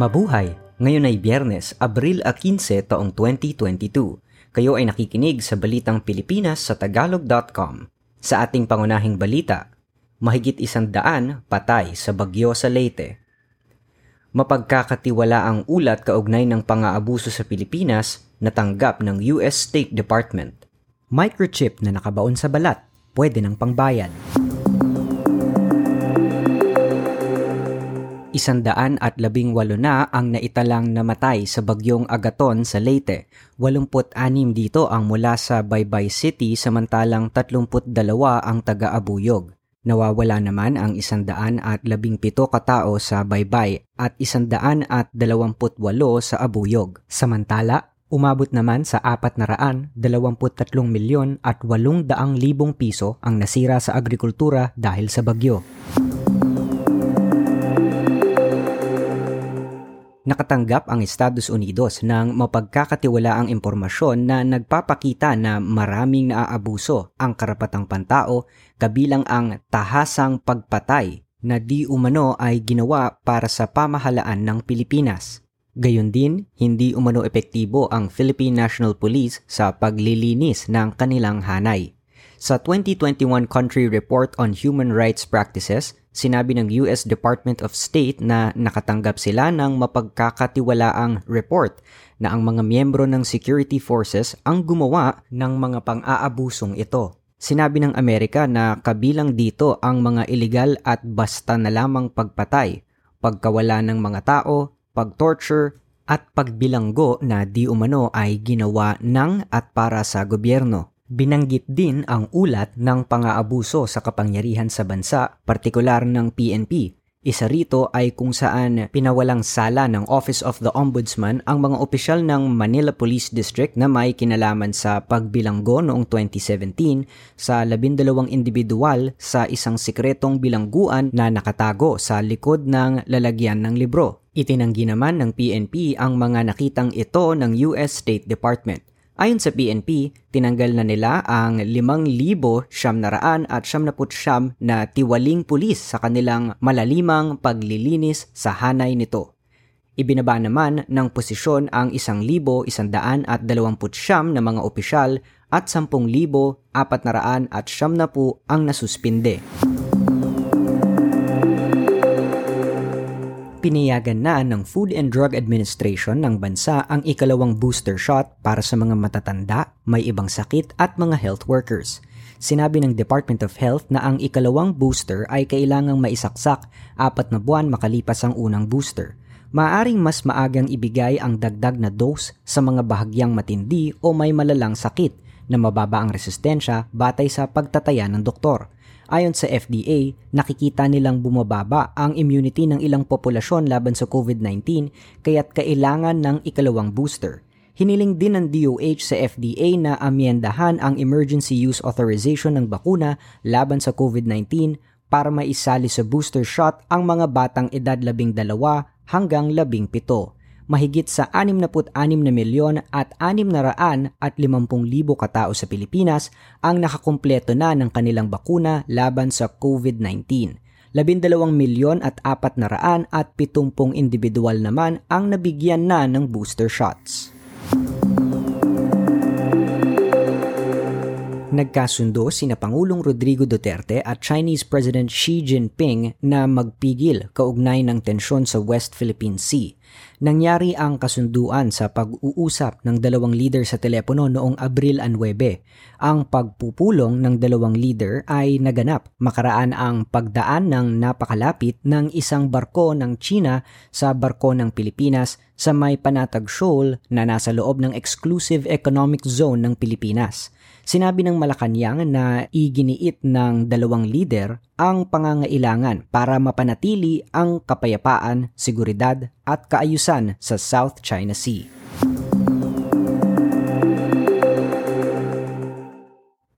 Mabuhay! Ngayon ay Biyernes, Abril 15 taong 2022. Kayo ay nakikinig sa Balitang Pilipinas sa Tagalog.com. Sa ating pangunahing balita, mahigit isang daan patay sa bagyo sa Leyte. Mapagkakatiwala ang ulat kaugnay ng pang-aabuso sa Pilipinas na tanggap ng US State Department. Microchip na nakabaon sa balat, pwede ng pangbayad. Isandaan at labing walo na ang naitalang namatay sa bagyong Agaton sa Leyte. 86 dito ang mula sa Baybay City samantalang 32 ang taga-abuyog. Nawawala naman ang isandaan at labing pito katao sa Baybay at isandaan at dalawamput walo sa Abuyog. Samantala, umabot naman sa apat na raan, dalawamput tatlong milyon at walong daang libong piso ang nasira sa agrikultura dahil sa bagyo. Nakatanggap ang Estados Unidos ng mapagkakatiwalaang impormasyon na nagpapakita na maraming naaabuso ang karapatang pantao kabilang ang tahasang pagpatay na di umano ay ginawa para sa pamahalaan ng Pilipinas. Gayon din, hindi umano epektibo ang Philippine National Police sa paglilinis ng kanilang hanay. Sa 2021 Country Report on Human Rights Practices, sinabi ng US Department of State na nakatanggap sila ng mapagkakatiwalaang report na ang mga miyembro ng security forces ang gumawa ng mga pang-aabusong ito. Sinabi ng Amerika na kabilang dito ang mga illegal at basta na lamang pagpatay, pagkawala ng mga tao, pagtorture, at pagbilanggo na di umano ay ginawa ng at para sa gobyerno. Binanggit din ang ulat ng pang-aabuso sa kapangyarihan sa bansa, partikular ng PNP. Isa rito ay kung saan pinawalang sala ng Office of the Ombudsman ang mga opisyal ng Manila Police District na may kinalaman sa pagbilanggo noong 2017 sa labindalawang individual sa isang sikretong bilangguan na nakatago sa likod ng lalagyan ng libro. Itinanggi naman ng PNP ang mga nakitang ito ng US State Department. Ayon sa PNP, tinanggal na nila ang 5,000 siyam na raan at siyam na siyam na tiwaling pulis sa kanilang malalimang paglilinis sa hanay nito. Ibinaba naman ng posisyon ang 1,100 at 29 na mga opisyal at 10,000 apat na raan at siyam na po ang nasuspinde. Piniyagan na ng Food and Drug Administration ng bansa ang ikalawang booster shot para sa mga matatanda, may ibang sakit at mga health workers. Sinabi ng Department of Health na ang ikalawang booster ay kailangang maisaksak apat na buwan makalipas ang unang booster. Maaring mas maagang ibigay ang dagdag na dose sa mga bahagyang matindi o may malalang sakit na mababa ang resistensya batay sa pagtataya ng doktor. Ayon sa FDA, nakikita nilang bumababa ang immunity ng ilang populasyon laban sa COVID-19 kaya't kailangan ng ikalawang booster. Hiniling din ng DOH sa FDA na amyendahan ang emergency use authorization ng bakuna laban sa COVID-19 para maisali sa booster shot ang mga batang edad 12 hanggang 17 mahigit sa 66 na milyon at 600 at 50 libo katao sa Pilipinas ang nakakumpleto na ng kanilang bakuna laban sa COVID-19. 12 milyon at 400 at 70 individual naman ang nabigyan na ng booster shots. Nagkasundo sina Pangulong Rodrigo Duterte at Chinese President Xi Jinping na magpigil kaugnay ng tensyon sa West Philippine Sea. Nangyari ang kasunduan sa pag-uusap ng dalawang leader sa telepono noong Abril 9. Ang pagpupulong ng dalawang leader ay naganap makaraan ang pagdaan ng napakalapit ng isang barko ng China sa barko ng Pilipinas sa may Panatag Shoal na nasa loob ng exclusive economic zone ng Pilipinas. Sinabi ng Malacanang na iginiit ng dalawang leader ang pangangailangan para mapanatili ang kapayapaan, seguridad at kaayusan sa South China Sea.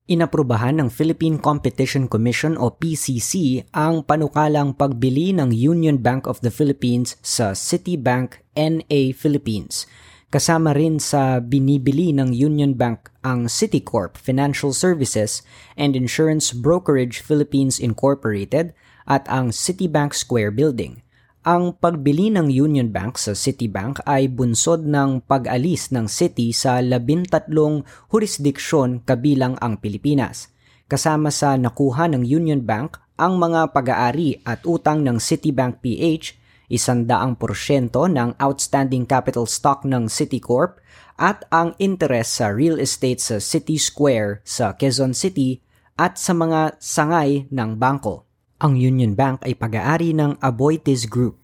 Inaprubahan ng Philippine Competition Commission o PCC ang panukalang pagbili ng Union Bank of the Philippines sa Citibank NA Philippines Kasama rin sa binibili ng Union Bank ang Citicorp Financial Services and Insurance Brokerage Philippines Incorporated at ang Citibank Square Building. Ang pagbili ng Union Bank sa Citibank ay bunsod ng pag-alis ng Citi sa labintatlong jurisdiksyon kabilang ang Pilipinas. Kasama sa nakuha ng Union Bank ang mga pag-aari at utang ng Citibank PH, isandaang porsyento ng outstanding capital stock ng Citicorp at ang interest sa real estate sa City Square sa Quezon City at sa mga sangay ng bangko. Ang Union Bank ay pag-aari ng Aboitiz Group.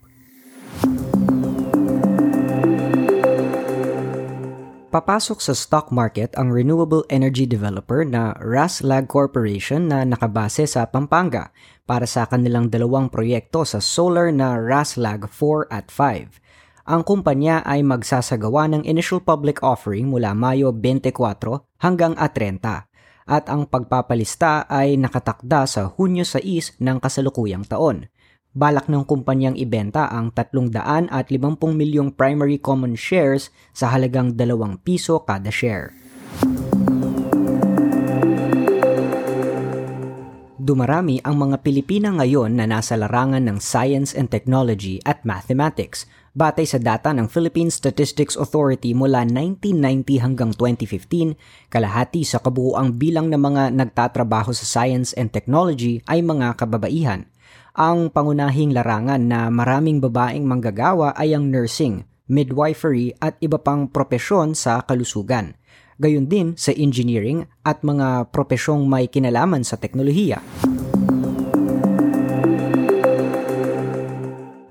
Papasok sa stock market ang renewable energy developer na Raslag Corporation na nakabase sa Pampanga para sa kanilang dalawang proyekto sa solar na Raslag 4 at 5. Ang kumpanya ay magsasagawa ng initial public offering mula Mayo 24 hanggang a 30 at ang pagpapalista ay nakatakda sa Hunyo 6 ng kasalukuyang taon. Balak ng kumpanyang ibenta ang 350 milyong primary common shares sa halagang 2 piso kada share. Dumarami ang mga Pilipina ngayon na nasa larangan ng science and technology at mathematics – Batay sa data ng Philippine Statistics Authority mula 1990 hanggang 2015, kalahati sa kabuuang bilang ng mga nagtatrabaho sa science and technology ay mga kababaihan. Ang pangunahing larangan na maraming babaeng manggagawa ay ang nursing, midwifery at iba pang propesyon sa kalusugan. Gayon din sa engineering at mga propesyong may kinalaman sa teknolohiya.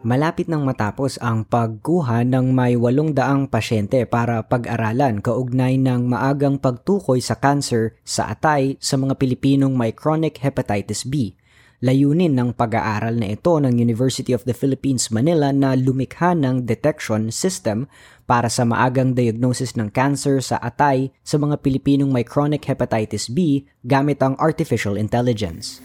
malapit nang matapos ang pagkuha ng may walong daang pasyente para pag-aralan kaugnay ng maagang pagtukoy sa cancer sa atay sa mga Pilipinong may chronic hepatitis B. Layunin ng pag-aaral na ito ng University of the Philippines Manila na lumikha ng detection system para sa maagang diagnosis ng cancer sa atay sa mga Pilipinong may chronic hepatitis B gamit ang artificial intelligence.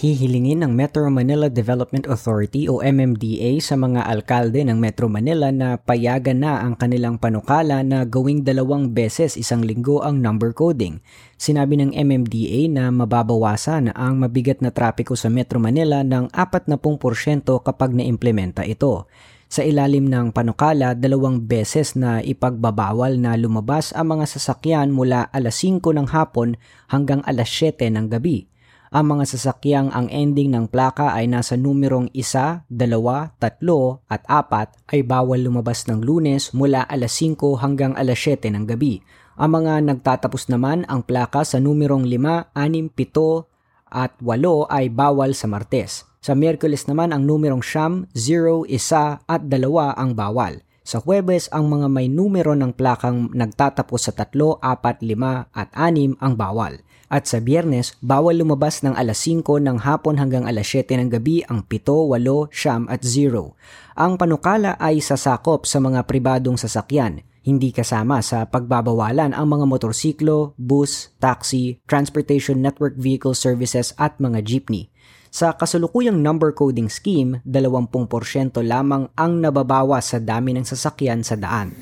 Hihilingin ng Metro Manila Development Authority o MMDA sa mga alkalde ng Metro Manila na payagan na ang kanilang panukala na gawing dalawang beses isang linggo ang number coding. Sinabi ng MMDA na mababawasan ang mabigat na trapiko sa Metro Manila ng 40% kapag naimplementa ito. Sa ilalim ng panukala, dalawang beses na ipagbabawal na lumabas ang mga sasakyan mula alas 5 ng hapon hanggang alas 7 ng gabi. Ang mga sasakyang ang ending ng plaka ay nasa numerong 1, 2, 3 at 4 ay bawal lumabas ng lunes mula alas 5 hanggang alas 7 ng gabi. Ang mga nagtatapos naman ang plaka sa numerong 5, 6, 7 at 8 ay bawal sa Martes. Sa Miyerkules naman ang numerong siyam, 0, 1 at 2 ang bawal. Sa Huwebes, ang mga may numero ng plakang nagtatapos sa 3, 4, 5 at 6 ang bawal. At sa biyernes, bawal lumabas ng alas 5 ng hapon hanggang alas 7 ng gabi ang 7, 8, siyam at 0. Ang panukala ay sasakop sa mga pribadong sasakyan, hindi kasama sa pagbabawalan ang mga motorsiklo, bus, taxi, transportation network vehicle services at mga jeepney. Sa kasalukuyang number coding scheme, 20% lamang ang nababawas sa dami ng sasakyan sa daan.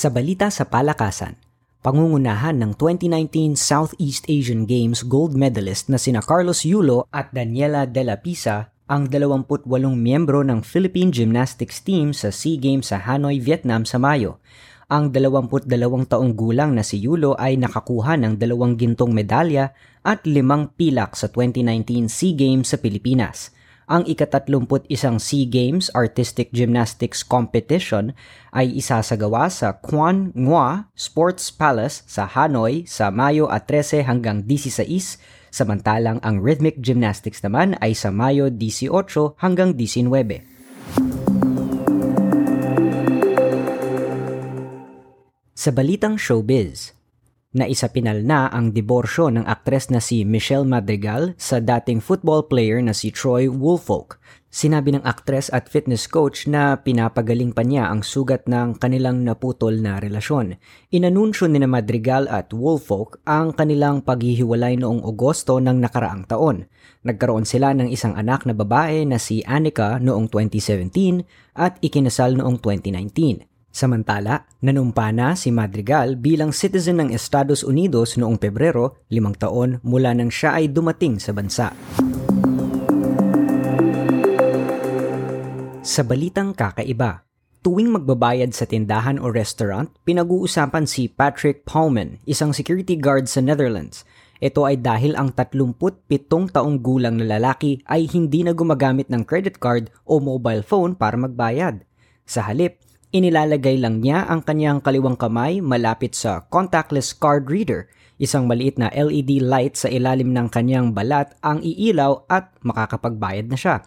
Sa balita sa palakasan, pangungunahan ng 2019 Southeast Asian Games gold medalist na sina Carlos Yulo at Daniela De La Pisa ang 28 miyembro ng Philippine Gymnastics Team sa SEA Games sa Hanoi, Vietnam sa Mayo. Ang 22 taong gulang na si Yulo ay nakakuha ng dalawang gintong medalya at limang pilak sa 2019 SEA Games sa Pilipinas ang ikatatlumput isang SEA Games Artistic Gymnastics Competition ay isasagawa sa Quan Ngoa Sports Palace sa Hanoi sa Mayo at 13 hanggang 16, samantalang ang Rhythmic Gymnastics naman ay sa Mayo 18 hanggang 19. Sa balitang showbiz, na isapinal na ang diborsyo ng aktres na si Michelle Madrigal sa dating football player na si Troy Woolfolk. Sinabi ng aktres at fitness coach na pinapagaling pa niya ang sugat ng kanilang naputol na relasyon. Inanunsyo ni na Madrigal at Woolfolk ang kanilang paghihiwalay noong Agosto ng nakaraang taon. Nagkaroon sila ng isang anak na babae na si Annika noong 2017 at ikinasal noong 2019. Samantala, nanumpa na si Madrigal bilang citizen ng Estados Unidos noong Pebrero, limang taon mula nang siya ay dumating sa bansa. Sa balitang kakaiba, tuwing magbabayad sa tindahan o restaurant, pinag-uusapan si Patrick Palman, isang security guard sa Netherlands. Ito ay dahil ang 37 taong gulang na lalaki ay hindi na gumagamit ng credit card o mobile phone para magbayad. Sa halip, Inilalagay lang niya ang kanyang kaliwang kamay malapit sa contactless card reader, isang maliit na LED light sa ilalim ng kanyang balat ang iilaw at makakapagbayad na siya.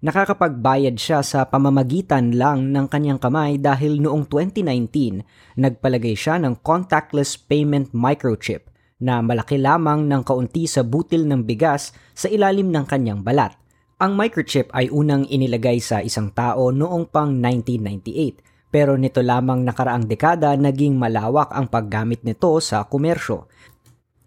Nakakapagbayad siya sa pamamagitan lang ng kanyang kamay dahil noong 2019, nagpalagay siya ng contactless payment microchip na malaki lamang ng kaunti sa butil ng bigas sa ilalim ng kanyang balat. Ang microchip ay unang inilagay sa isang tao noong pang 1998 pero nito lamang nakaraang dekada naging malawak ang paggamit nito sa komersyo.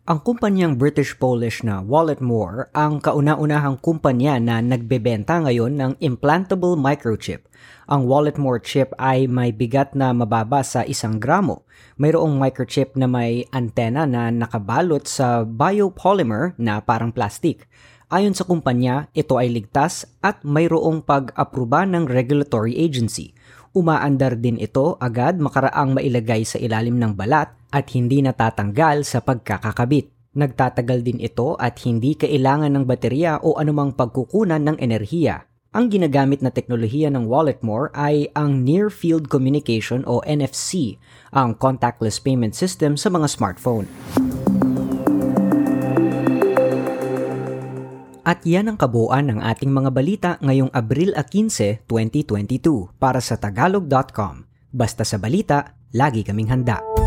Ang kumpanyang British-Polish na Walletmore ang kauna-unahang kumpanya na nagbebenta ngayon ng implantable microchip. Ang Walletmore chip ay may bigat na mababa sa isang gramo. Mayroong microchip na may antena na nakabalot sa biopolymer na parang plastic. Ayon sa kumpanya, ito ay ligtas at mayroong pag-aproba ng regulatory agency. Umaandar din ito agad makaraang mailagay sa ilalim ng balat at hindi natatanggal sa pagkakakabit. Nagtatagal din ito at hindi kailangan ng baterya o anumang pagkukunan ng enerhiya. Ang ginagamit na teknolohiya ng Walletmore ay ang Near Field Communication o NFC, ang contactless payment system sa mga smartphone. At yan ang kabuuan ng ating mga balita ngayong Abril 15, 2022 para sa tagalog.com. Basta sa balita, lagi kaming handa.